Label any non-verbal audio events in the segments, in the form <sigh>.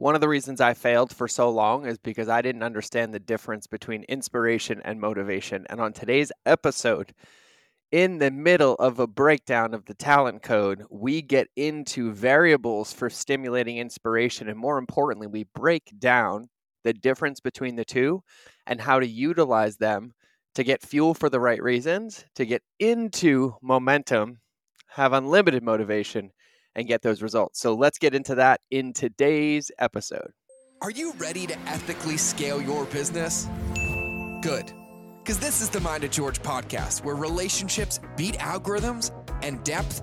One of the reasons I failed for so long is because I didn't understand the difference between inspiration and motivation. And on today's episode, in the middle of a breakdown of the talent code, we get into variables for stimulating inspiration. And more importantly, we break down the difference between the two and how to utilize them to get fuel for the right reasons, to get into momentum, have unlimited motivation, and get those results. So let's get into that in today's episode. Are you ready to ethically scale your business? Good. Because this is the Mind of George podcast, where relationships beat algorithms and depth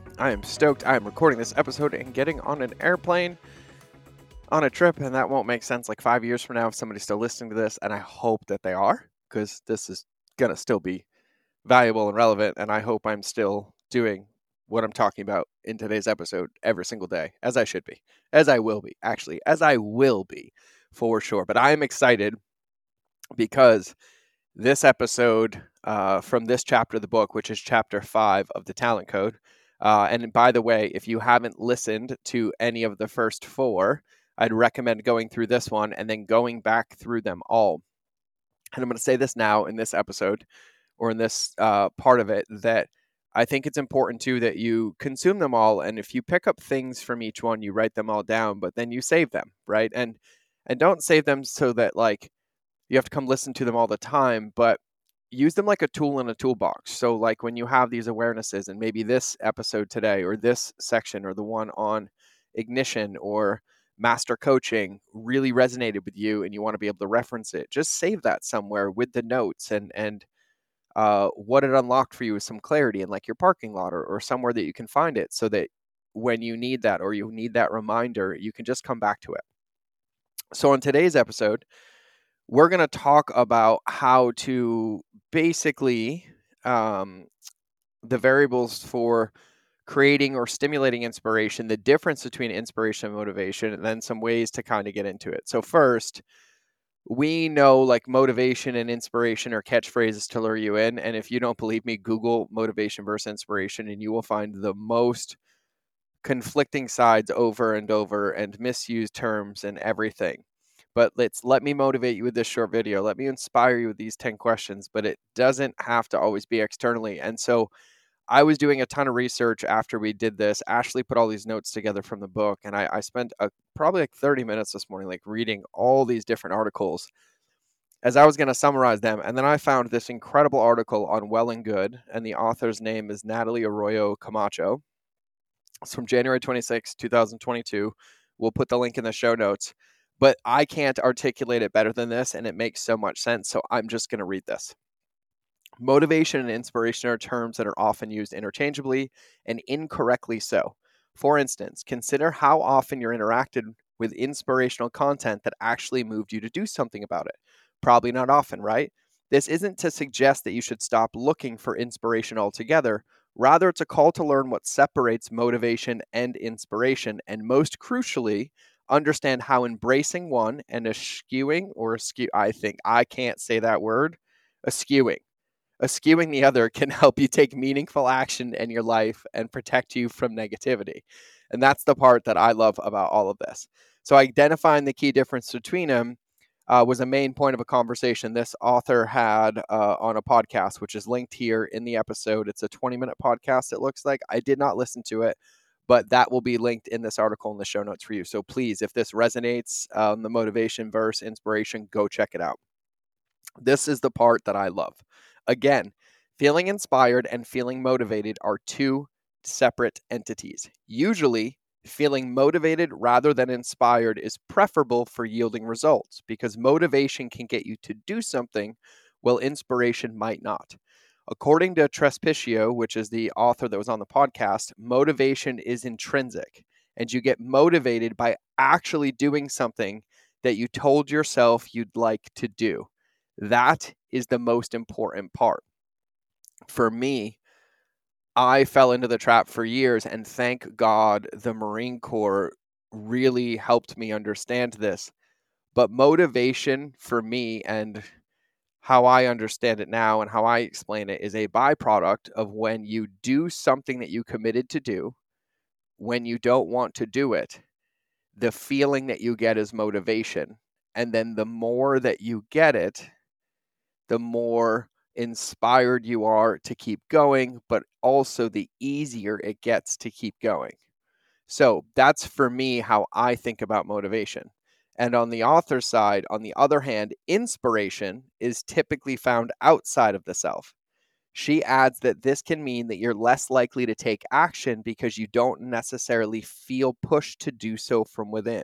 I am stoked. I am recording this episode and getting on an airplane on a trip, and that won't make sense like five years from now if somebody's still listening to this. And I hope that they are, because this is going to still be valuable and relevant. And I hope I'm still doing what I'm talking about in today's episode every single day, as I should be, as I will be, actually, as I will be for sure. But I am excited because this episode uh, from this chapter of the book, which is chapter five of the Talent Code, uh, and by the way, if you haven't listened to any of the first four, I'd recommend going through this one and then going back through them all. And I'm going to say this now in this episode or in this uh, part of it that I think it's important too that you consume them all. And if you pick up things from each one, you write them all down, but then you save them, right? And and don't save them so that like you have to come listen to them all the time, but use them like a tool in a toolbox. So, like when you have these awarenesses, and maybe this episode today, or this section, or the one on ignition or master coaching really resonated with you, and you want to be able to reference it, just save that somewhere with the notes and and uh, what it unlocked for you is some clarity in like your parking lot or, or somewhere that you can find it, so that when you need that or you need that reminder, you can just come back to it. So, on today's episode, we're going to talk about how to basically um, the variables for creating or stimulating inspiration, the difference between inspiration and motivation, and then some ways to kind of get into it. So, first, we know like motivation and inspiration are catchphrases to lure you in. And if you don't believe me, Google motivation versus inspiration, and you will find the most conflicting sides over and over and misused terms and everything but let's let me motivate you with this short video let me inspire you with these 10 questions but it doesn't have to always be externally and so i was doing a ton of research after we did this ashley put all these notes together from the book and i, I spent a, probably like 30 minutes this morning like reading all these different articles as i was going to summarize them and then i found this incredible article on well and good and the author's name is natalie arroyo camacho. It's from january 26 2022 we'll put the link in the show notes but I can't articulate it better than this, and it makes so much sense. So I'm just going to read this. Motivation and inspiration are terms that are often used interchangeably and incorrectly so. For instance, consider how often you're interacted with inspirational content that actually moved you to do something about it. Probably not often, right? This isn't to suggest that you should stop looking for inspiration altogether. Rather, it's a call to learn what separates motivation and inspiration, and most crucially, understand how embracing one and eschewing or eschew I think I can't say that word eschewing. Eschewing the other can <laughs> help you take meaningful action in your life and protect you from negativity. And that's the part that I love about all of this. So identifying the key difference between them uh, was a main point of a conversation. This author had uh, on a podcast, which is linked here in the episode. It's a 20 minute podcast, it looks like. I did not listen to it but that will be linked in this article in the show notes for you. So please, if this resonates, um, the motivation verse, inspiration, go check it out. This is the part that I love. Again, feeling inspired and feeling motivated are two separate entities. Usually, feeling motivated rather than inspired is preferable for yielding results because motivation can get you to do something while inspiration might not. According to Trespicio, which is the author that was on the podcast, motivation is intrinsic, and you get motivated by actually doing something that you told yourself you'd like to do. That is the most important part. For me, I fell into the trap for years, and thank God the Marine Corps really helped me understand this. But motivation for me and how I understand it now and how I explain it is a byproduct of when you do something that you committed to do, when you don't want to do it, the feeling that you get is motivation. And then the more that you get it, the more inspired you are to keep going, but also the easier it gets to keep going. So that's for me how I think about motivation. And on the author side, on the other hand, inspiration is typically found outside of the self. She adds that this can mean that you're less likely to take action because you don't necessarily feel pushed to do so from within.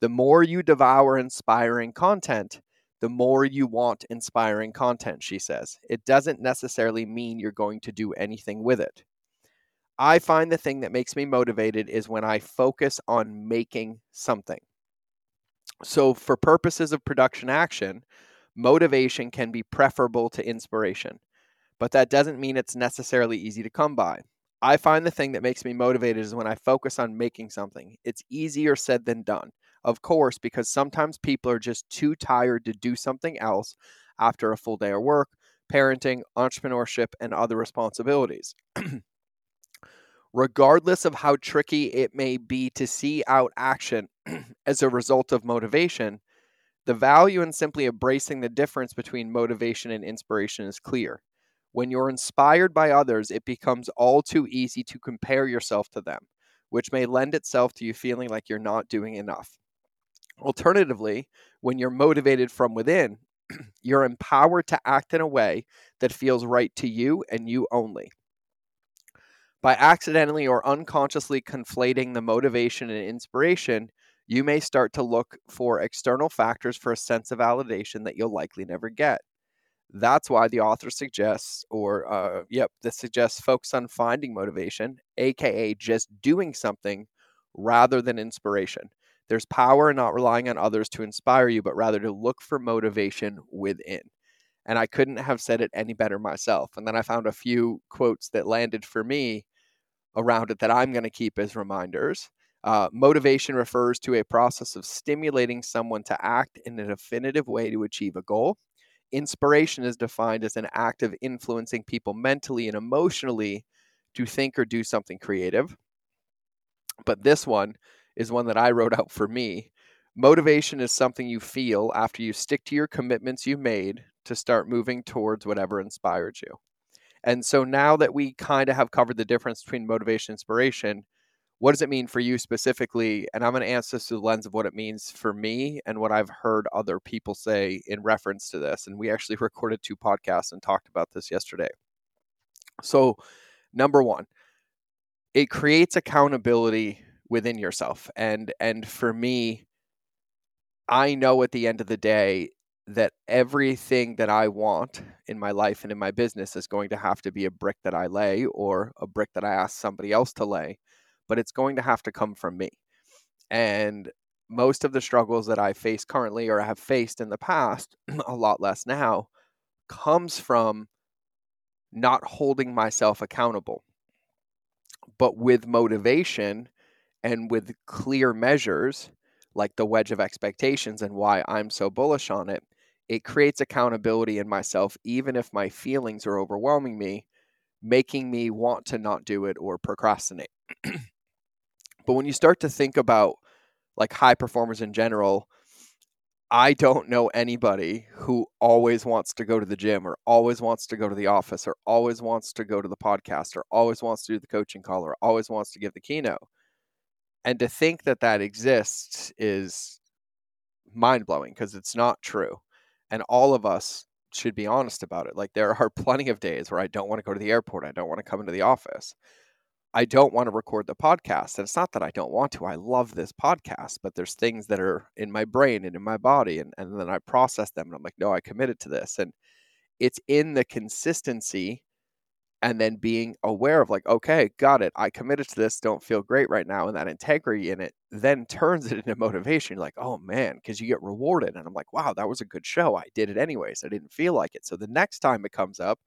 The more you devour inspiring content, the more you want inspiring content, she says. It doesn't necessarily mean you're going to do anything with it. I find the thing that makes me motivated is when I focus on making something. So, for purposes of production action, motivation can be preferable to inspiration, but that doesn't mean it's necessarily easy to come by. I find the thing that makes me motivated is when I focus on making something. It's easier said than done, of course, because sometimes people are just too tired to do something else after a full day of work, parenting, entrepreneurship, and other responsibilities. <clears throat> regardless of how tricky it may be to see out action <clears throat> as a result of motivation, the value in simply embracing the difference between motivation and inspiration is clear. When you're inspired by others, it becomes all too easy to compare yourself to them, which may lend itself to you feeling like you're not doing enough. Alternatively, when you're motivated from within, <clears throat> you're empowered to act in a way that feels right to you and you only. By accidentally or unconsciously conflating the motivation and inspiration, you may start to look for external factors for a sense of validation that you'll likely never get. That's why the author suggests, or uh, yep, this suggests focus on finding motivation, aka just doing something rather than inspiration. There's power in not relying on others to inspire you, but rather to look for motivation within. And I couldn't have said it any better myself. And then I found a few quotes that landed for me around it that I'm going to keep as reminders. Uh, motivation refers to a process of stimulating someone to act in a definitive way to achieve a goal. Inspiration is defined as an act of influencing people mentally and emotionally to think or do something creative. But this one is one that I wrote out for me. Motivation is something you feel after you stick to your commitments you made to start moving towards whatever inspired you. And so now that we kind of have covered the difference between motivation and inspiration, what does it mean for you specifically? And I'm going to answer this through the lens of what it means for me and what I've heard other people say in reference to this. And we actually <laughs> recorded two podcasts and talked about this yesterday. So, number one, it creates accountability within yourself. And and for me, I know at the end of the day that everything that I want in my life and in my business is going to have to be a brick that I lay or a brick that I ask somebody else to lay, but it's going to have to come from me. And most of the struggles that I face currently or have faced in the past, <clears throat> a lot less now, comes from not holding myself accountable. But with motivation and with clear measures, like the wedge of expectations and why I'm so bullish on it, it creates accountability in myself, even if my feelings are overwhelming me, making me want to not do it or procrastinate. but when you start to think about like high performers in general, I don't know anybody who always wants to go to the gym or always wants to go to the office or always wants to go to the podcast or always wants to do the coaching call or always wants to give the keynote. And to think that that exists is mind blowing because it's not true and all of us should be honest about it. Like there are <laughs> plenty of days where I don't want to go to the airport, I don't want to come into the office. I don't want to record the podcast. And it's not that I don't want to. I love this podcast, but there's things that are in my brain and in my body. And, and then I process them and I'm like, no, I committed to this. And it's in the consistency and then being aware of like okay got it i committed to this don't feel great right now and that integrity in it then <laughs> turns it into motivation You're like oh man because you get rewarded and i'm like wow that was a good show i did it anyways i didn't feel like it. So the next time it comes up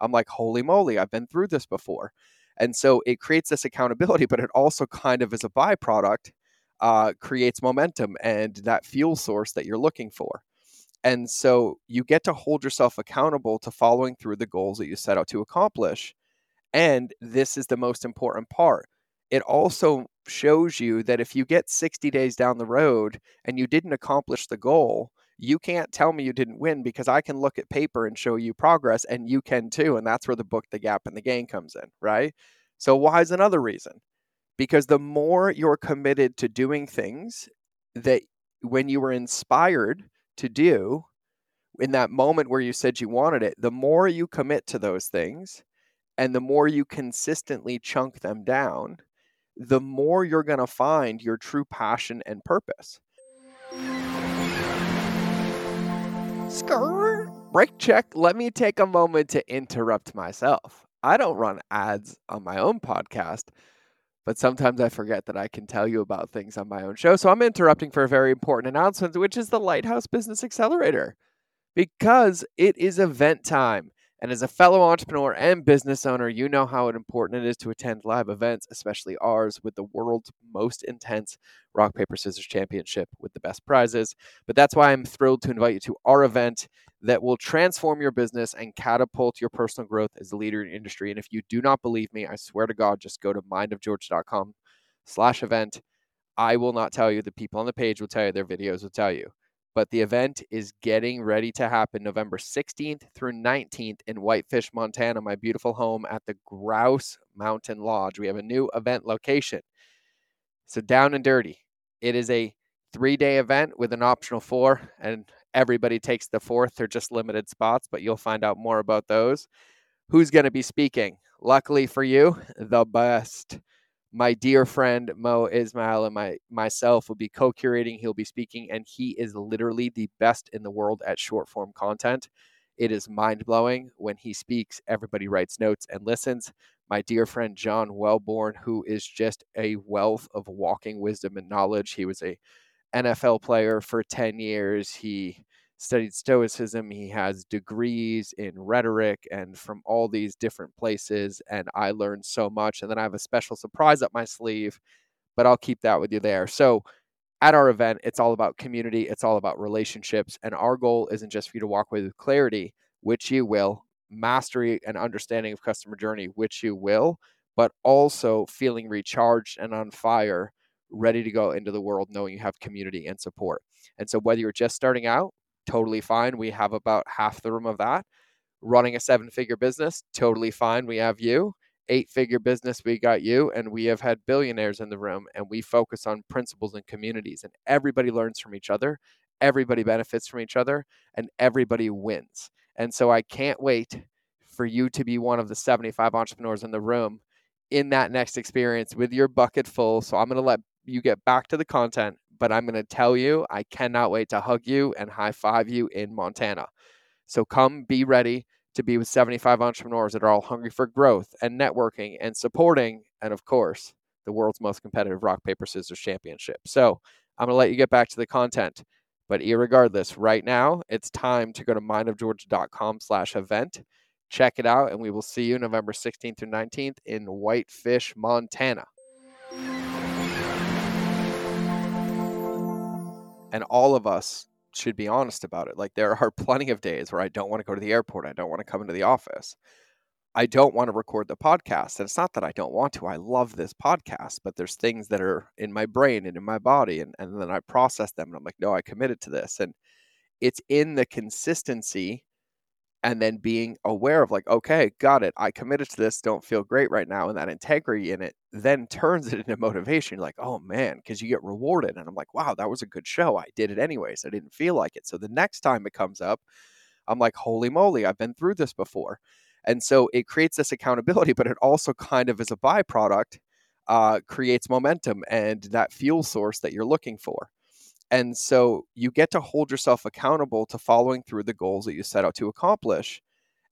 i'm like holy moly i've been through this before. And so it creates this accountability <laughs> but it also kind of as a byproduct uh, creates momentum and that fuel source that you're looking for and so you get to hold yourself accountable to following through the goals that you set out to accomplish. And this is the most important part. It also shows you that if you get 60 days down the road and you didn't accomplish the goal, you can't tell me you didn't win because I can look at paper and show you progress and you can too. And that's where the book, The Gap and the Gain comes in, right? So, why is another reason? Because the more you're committed to doing things that when you were inspired to do in that moment where you said you wanted it, the more you commit to those things and the more you consistently chunk them down, the more you're going to find your true passion and purpose. Skrr. Break check. Let me take a moment to interrupt myself. I don't run ads on my own podcast, but sometimes I forget that I can tell you about things on my own show. So I'm interrupting for a very important announcement, which is the Lighthouse Business Accelerator, because it is event time. And as a fellow entrepreneur and business owner, you know how important it is to attend live events, especially ours with the world's most intense rock, paper, scissors championship with the best prizes. But that's why I'm thrilled to invite you to our event that will transform your business and catapult your personal growth as a leader in industry. And if you do not believe me, I swear to God, just go to mindofgeorge.com slash event. I will not tell you. The people on the page will tell you. Their videos will tell you but the event is getting ready to happen November 16th through 19th in Whitefish, Montana, my beautiful home at the Grouse Mountain Lodge. We have a new event location. So, down and dirty. It is a three day event with an optional four, and everybody takes the fourth. They're just limited spots, but you'll find out more about those. Who's going to be speaking? Luckily for you, the best my dear friend Mo Ismail and my myself will be co-curating. He'll be speaking, and he is literally the best in the world at short form content. It is mind blowing when he speaks. Everybody writes notes and listens. My dear friend John Welbourn, who is just a wealth of walking wisdom and knowledge. He was a NFL player for 10 years. He studied Stoicism. He has degrees in rhetoric and from all these different places. And I learned so much. And then I have a special surprise up my sleeve, but I'll keep that with you there. So, at our event, it's all about community, it's all about relationships. And our goal isn't just for you to walk away with clarity, which you will, mastery and understanding of customer journey, which you will, but also feeling recharged and on fire, ready to go into the world knowing you have community and support. And so, whether you're just starting out, totally fine. We have about half the room of that. Running a seven figure business, totally fine. We have you. Eight figure business, we got you. And we have had billionaires in the room, and we focus on principles and communities. And everybody learns from each other, everybody benefits from each other, and everybody wins. And so I can't wait for you to be one of the 75 entrepreneurs in the room in that next experience with your bucket full. So I'm going to let you get back to the content but I'm going to tell you, I cannot wait to hug you and high five you in Montana. So come be ready to be with 75 entrepreneurs that are all hungry for growth and networking and supporting, and of course, the world's most competitive rock, paper, scissors championship. So I'm going to let you get back to the content. But regardless, right now, it's time to go to mindofgeorge.com slash event. Check it out, and we will see you November 16th through 19th in Whitefish, Montana. And all of us should be honest about it. Like there <laughs> are plenty of days where I don't want to go to the airport, I don't want to come into the office. I don't want to record the podcast. And it's not that I don't want to. I love this podcast, but there's things that are in my brain and in my body and, and then I process them and I'm like, no, I committed to this. And it's in the consistency and then being aware of like okay got it i committed to this don't feel great right now and that integrity in it then turns it into motivation You're like oh man because you get rewarded and i'm like wow that was a good show i did it anyways i didn't feel like it so the next time it comes up i'm like holy moly i've been through this before and so it creates this accountability but it also kind of as a byproduct uh, creates momentum and that fuel source that you're looking for and so you get to hold yourself accountable to following through the goals that you set out to accomplish.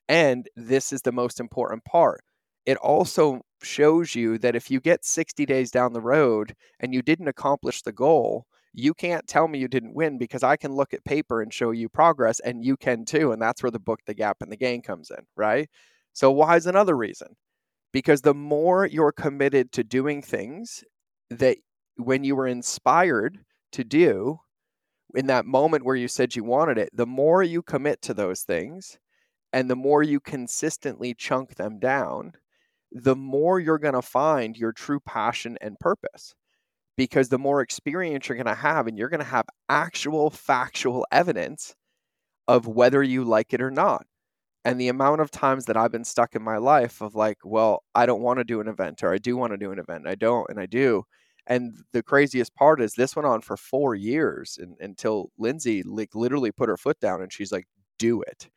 And this is the most important part. It also shows you that if you get 60 days down the road and you didn't accomplish the goal, you can't tell me you didn't win because I can look at paper and show you progress and you can too. And that's where the book, The Gap and the Gain comes in, right? So, why is another reason? Because the more you're committed to doing things that when you were inspired to do in that moment where you said you wanted it, the more you commit to those things and the more you consistently chunk them down, the more you're going to find your true passion and purpose. Because the more experience you're going to have, and you're going to have actual factual evidence of whether you like it or not. And the amount of times that I've been stuck in my life of like, well, I don't want to do an event, or I do want to do an event, I don't, and I do. And the craziest part is this went on for four years and, until Lindsay like literally put her foot down and she's like, do it.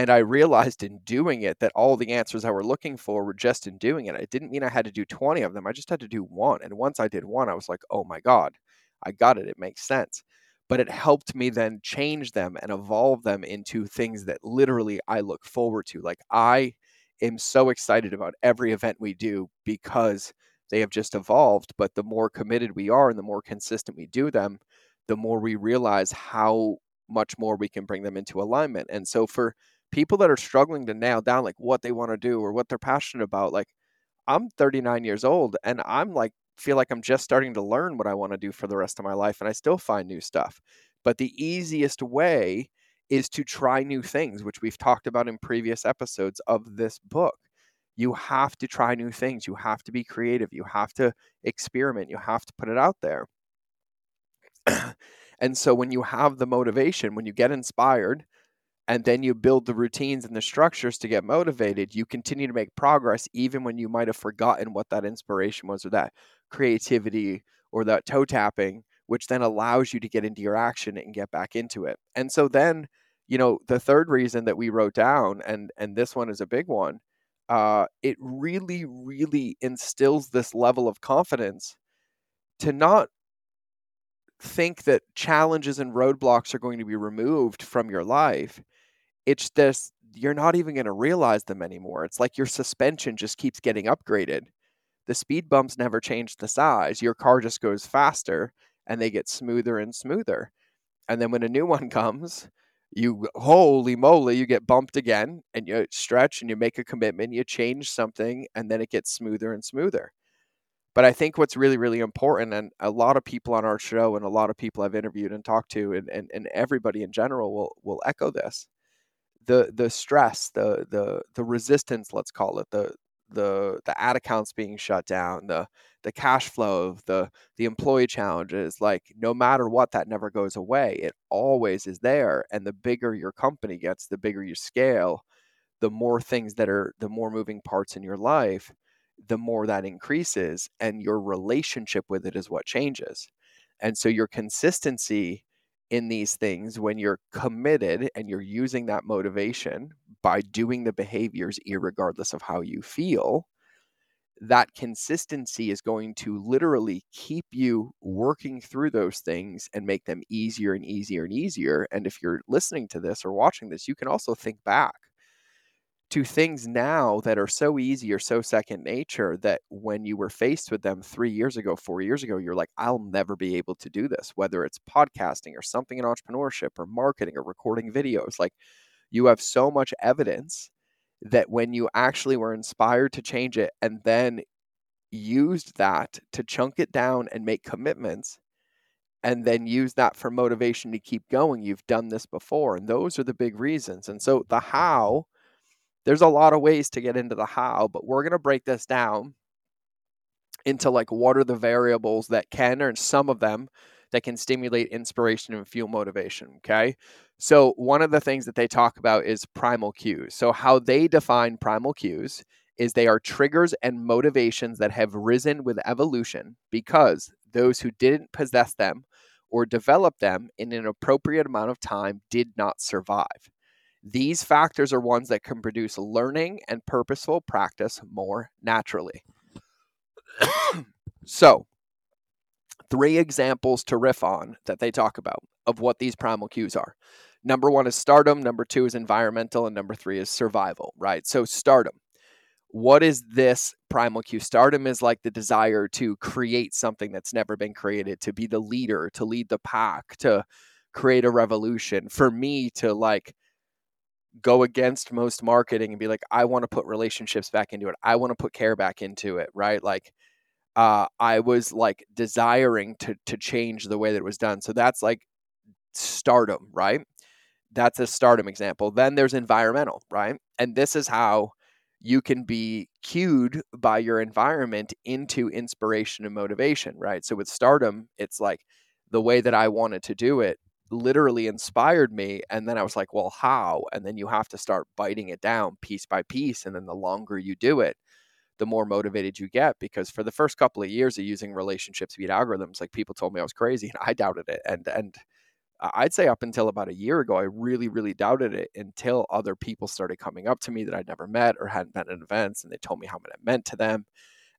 And I realized in doing it that all the answers I were looking for were just in doing it. It didn't mean I had to do 20 of them. I just had to do one. And once I did one, I was like, oh my God, I got it. It makes sense. But it helped me then change them and evolve them into things that literally I look forward to. Like I am so excited about every event we do because they have just evolved. But the more committed we are and the more consistent we do them, the more we realize how much more we can bring them into alignment. And so for people that are struggling to nail down like what they want to do or what they're passionate about like i'm 39 years old and i'm like feel like i'm just starting to learn what i want to do for the rest of my life and i still find new stuff. But the easiest way is to try new things which we've talked about in previous episodes of this book. You have to try new things. You have to be creative. You have to experiment. You have to put it out there. <clears throat> And so when you have the motivation when you get inspired and then you build the routines and the structures to get motivated, you continue to make progress even when you might have forgotten what that inspiration was or that creativity or that toe tapping, which then allows you to get into your action and get back into it. And so then, you know, the third reason that we wrote down, and and this one is a big one, uh, it really, really instills this level of confidence to not think that challenges and roadblocks are going to be removed from your life it's this you're not even going to realize them anymore. It's like your suspension just keeps getting upgraded. The speed bumps never change the size. Your car just goes faster and they get smoother and smoother. And then when a new <laughs> one comes, you holy moly, you get bumped again and you stretch and you make a commitment, you change something, and then it gets smoother and smoother. But I think what's really, really important, and a lot of people on our show and a lot of people I've interviewed and talked to, and, and, and everybody in general will will echo this the the stress, the the the resistance, let's call it, the the the ad accounts being shut down, the the cash flow of the the employee challenges, like no matter what, that never goes away. It always is there. And the bigger your company gets, the bigger you scale, the more things that are the more moving parts in your life, the more that increases, and your relationship with it is what changes. And so your consistency in these things when you're committed and you're using that motivation by doing the behaviors regardless of how you feel that consistency is going to literally keep you working through those things and make them easier and easier and easier. And if you're listening to this or watching this you can also think back to things now that are so easy or so second nature that when you were faced with them three years ago, four years ago, you're like, I'll never be able to do this, whether it's podcasting or something in entrepreneurship or marketing or recording videos. Like you have so much evidence that when you actually were inspired to change it and then used that to chunk it down and make commitments and then use that for motivation to keep going, you've done this before. And those are the big reasons. And so the how there's a lot of ways to get into the how, but we're going to break this down into like what are the variables that can, or some of them that can stimulate inspiration and fuel motivation. Okay. So, one of the things that they talk about is primal cues. So, how they define primal cues is they are triggers and motivations that have risen with evolution because those who didn't possess them or develop them in an appropriate amount of time did not survive. These factors are ones that can produce learning and purposeful practice more naturally. <coughs> so, three examples to riff on that they talk about of what these primal cues are. number one is stardom, number two is environmental, and number three is survival, right? So, stardom. What is this primal cue? Stardom is like the desire to create something that's never been created, to be the leader, to lead the pack, to create a revolution. For me, to like go against most marketing and be like, I want to put relationships back into it. I want to put care back into it, right? Like, uh, I was like desiring to to change the way that it was done. So that's like stardom, right? That's a stardom example. Then there's environmental, right? And this is how you can be cued by your environment into inspiration and motivation, right? So with stardom, it's like the way that I wanted to do it literally inspired me. And then I was like, well, how? And then you have to start biting it down piece by piece. And then the longer you do it, the more motivated you get. Because for the first couple of years of using relationships beat algorithms, like people told me I was crazy and I doubted it. And, and, I'd say up until about a year ago, I really, really doubted it until other people started coming up to me that I'd never met or hadn't been at events and they told me how much it meant to them.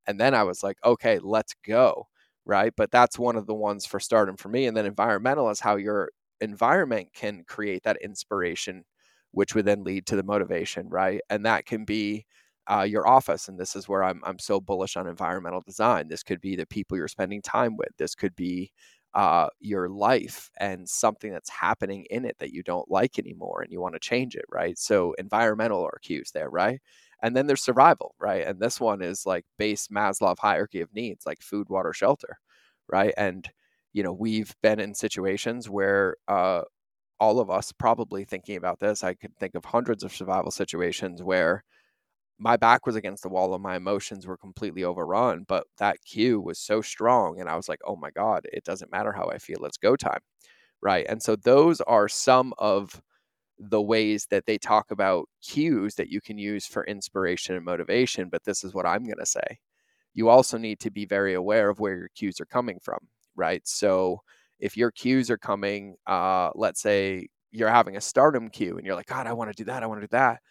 And then I was like, okay, let's go. Right. But that's one of the ones for starting for me. And then environmental is how your environment can create that inspiration, which would then lead to the motivation. Right. And that can be uh, your office. And this is where I'm, I'm so bullish on environmental design. This could be the people you're spending time with. This could be uh, your life and something that's happening in it that you don't like anymore and you want to change it, right? So environmental are cues there, right? And then there's survival, right? And this one is like base Maslow hierarchy of needs, like food, water, shelter, right? And you know, we've been in situations where uh, all of us probably thinking about this. I could think of hundreds of survival situations where my back was against the wall and my emotions were completely overrun. But that cue was so strong. And I was like, oh my God, it doesn't matter how I feel. It's go time. Right. And so those are some of the ways that they talk about cues that you can use for inspiration and motivation. But this is what I'm going to say. You also need to be very aware of where your cues are coming from. Right. So if your cues are coming, uh, let's say you're having a stardom cue and you're like, God, I want to do that. I want to do that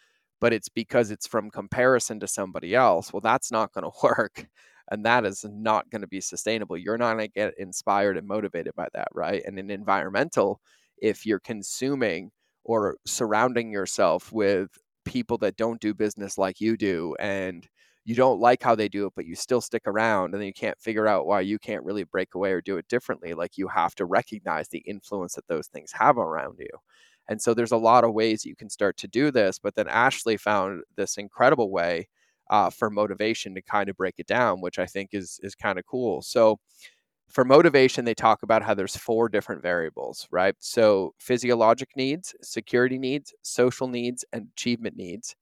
but it's because it's from comparison to somebody else. Well, that's not going <laughs> to work. And that is not going to be sustainable. You're not going to get inspired and motivated by that, right? And in environmental, if you're consuming or surrounding yourself with people that don't do business like you do and you don't like how they do it, but you still stick around and then you can't figure out why you can't really break away or do it differently. Like you have to recognize the influence that those things have around you. And so there's a lot of ways you can start to do this. But then Ashley found this incredible way uh, for motivation to kind of break it down, which I think is is kind of cool. So for motivation, they talk about how there's four different variables, right? So physiologic needs, security needs, social needs, and achievement needs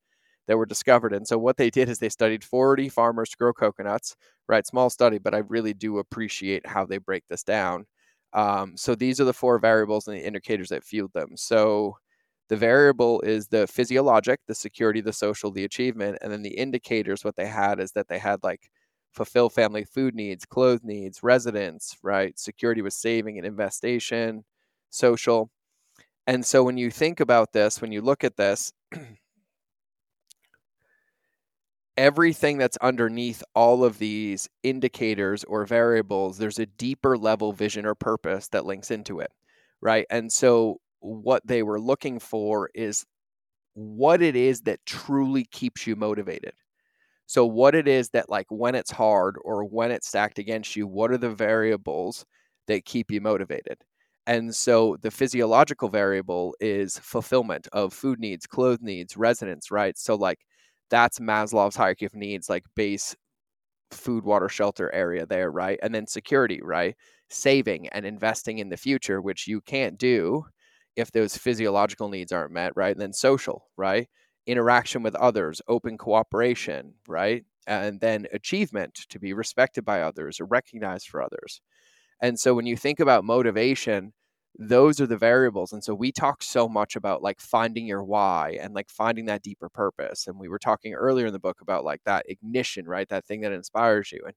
that were discovered. And so what they did is they studied 40 farmers to grow coconuts, right? Small study, but I really do appreciate how they break this down. Um, so these are the four variables and the indicators that fueled them. So the variable is the physiologic, the security, the social, the achievement, and then the indicators. What they had is that they had like fulfill family food needs, clothes needs, residence, right? Security was saving and investation, social. And so when you think about this, when you look at this, <clears throat> everything that's underneath all of these indicators or variables, there's a deeper level vision or purpose that links into it, right? And so what they were looking for is what it is that truly keeps you motivated. So, what it is that, like, when it's hard or when it's stacked against you, what are the variables that keep you motivated? And so, the physiological variable is fulfillment of food needs, clothes needs, residence, right? So, like, that's Maslow's hierarchy of needs, like base food, water, shelter area there, right? And then security, right? Saving and investing in the future, which you can't do if those physiological needs aren't met, right? And then social, right? Interaction with others, open cooperation, right? And then achievement to be respected by others or recognized for others. And so when you think about motivation, those are the variables and so we talk so much about like finding your why and like finding that deeper purpose and we were talking earlier in the book about like that ignition right that thing that inspires you and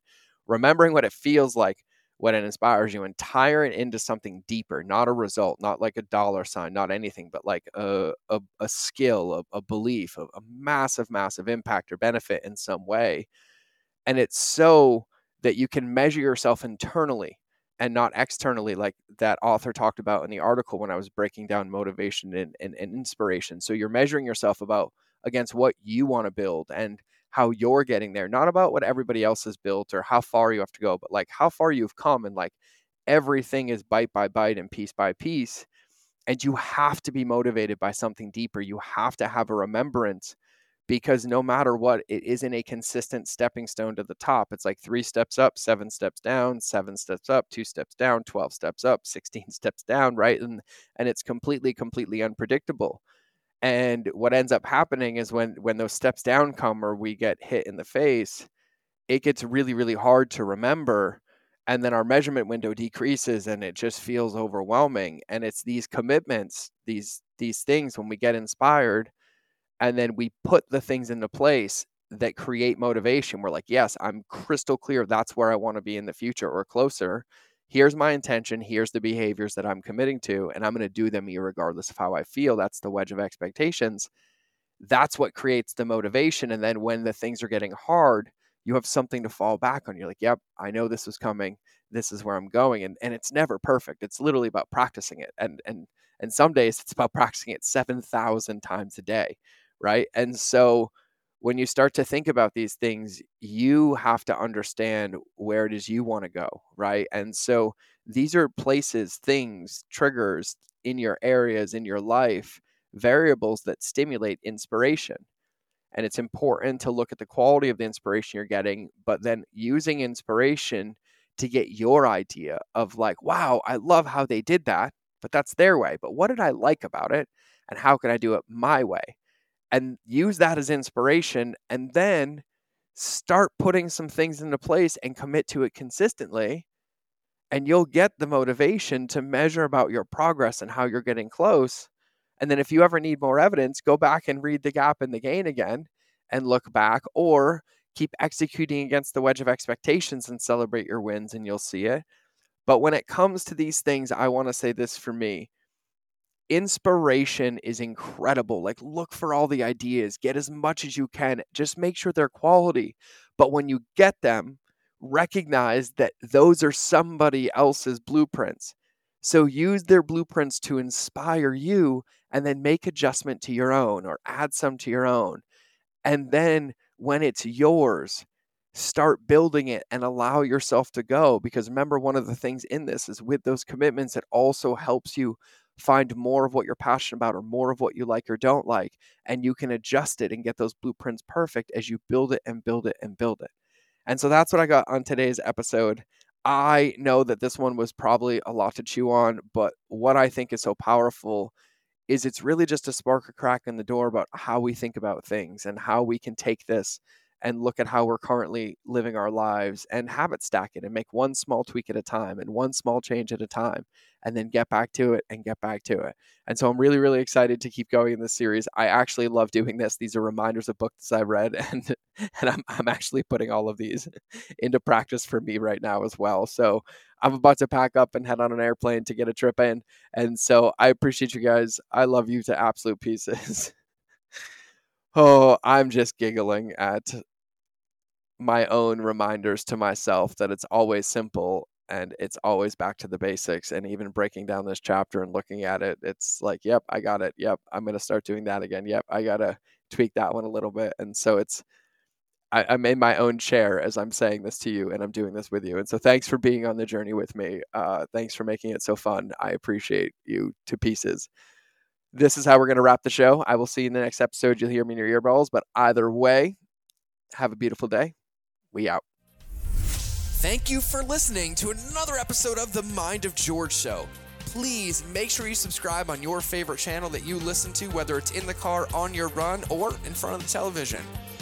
remembering what it feels like when it inspires you and tie it into something deeper not a result not like a dollar sign not anything but like a, a, a skill a, a belief a, a massive massive impact or benefit in some way and it's so that you can measure yourself internally and not externally like that author talked about in the article when i was breaking down motivation and, and, and inspiration. So you're measuring yourself about against what you want to build and how you're getting there not about what everybody else has built or how far you have to go but like how far you've come and like everything is bite by bite and piece by piece and you have to be motivated by something deeper. You have to have a remembrance because no matter what, it isn't a consistent stepping stone to the top. It's like three steps up, seven steps down, seven steps up, two steps down, 12 steps up, <laughs> 16 steps down, right? And and it's completely, completely unpredictable. And what ends up happening is when when those steps down come or we get hit in the face, it gets really, really hard to remember. And then our measurement window decreases and it just feels overwhelming. And it's these commitments, these these things when we get inspired and then we put the things into place that create motivation. We're like, yes, I'm crystal clear that's where I want to be in the future or closer. Here's my intention. Here's the behaviors that I'm committing to, and I'm going to do them regardless of how I feel. That's the wedge of expectations. That's what creates the motivation. And then when the things are getting hard, you have something to fall back on. You're like, yep, I know this was coming. This is where I'm going. And and it's never perfect. It's literally about practicing it. And and and some days it's about practicing it 7,000 times a day right? And so when you start to think about these things, you have to understand where it is you want to go, right? And so these are places, things, triggers in your areas, in your life, variables that stimulate inspiration. And it's important to look at the quality of the inspiration you're getting, but then using inspiration to get your idea of like, wow, I love how they did that, but that's their way. But what did I like about it? And how can I do it my way? And use that as inspiration and then start putting some things into place and commit to it consistently and you'll get the motivation to measure about your progress and how you're getting close. And then if you ever need more evidence go back and read the gap and the gain again and look back or keep executing against the wedge of expectations and celebrate your wins and you'll see it. But when it comes to these things i want to say this for me inspiration is incredible. Like, look for all the ideas, get as much as you can, just make sure they're quality. But when you get them, recognize that those are somebody else's blueprints. So use their blueprints to inspire you and then make adjustment to your own or add some to your own. And then when it's yours, start building it and allow yourself to go because remember one of the things in this is with those commitments it also helps you find more of what you're passionate about or more of what you like or don't like and you can adjust it and get those blueprints perfect as you build it and build it and build it. And so that's what i got on today's episode. I know that this one was probably a lot to chew on but what i think is so powerful is it's really just a spark a crack in the door about how we think about things and how we can take this and look at how we're currently living our lives and habit stack it and make one small tweak at a time and one small change at a time and then get back to it and get back to it. And so I'm really, really excited to keep going in this series. I actually love doing this. These are reminders of books I've read <laughs> and and I'm I'm actually putting all of these <laughs> into practice for me right now as well. So I'm about to pack up and head on an airplane to get a trip in. And so I appreciate you guys. I love you to absolute pieces. <laughs> oh, I'm just giggling at my own reminders to myself that it's always simple and it's always back to the basics and even breaking down this chapter and looking at it it's like yep i got it. Yep i'm going to start doing that again. Yep i got to tweak that one a little bit. And so it's I, i'm in my own chair as i'm saying this to you and i'm doing this with you. And so thanks for being on the journey with me. Uh, thanks for making it so fun. I appreciate you to pieces. This is how we're going to wrap the show. I will see you in the next episode. You'll hear me in your earballs but either way have a beautiful day we out. Thank you for listening to another episode of The Mind of George Show. Please make sure you subscribe on your favorite channel that you listen to, whether it's in the car, on your run, or in front of the television.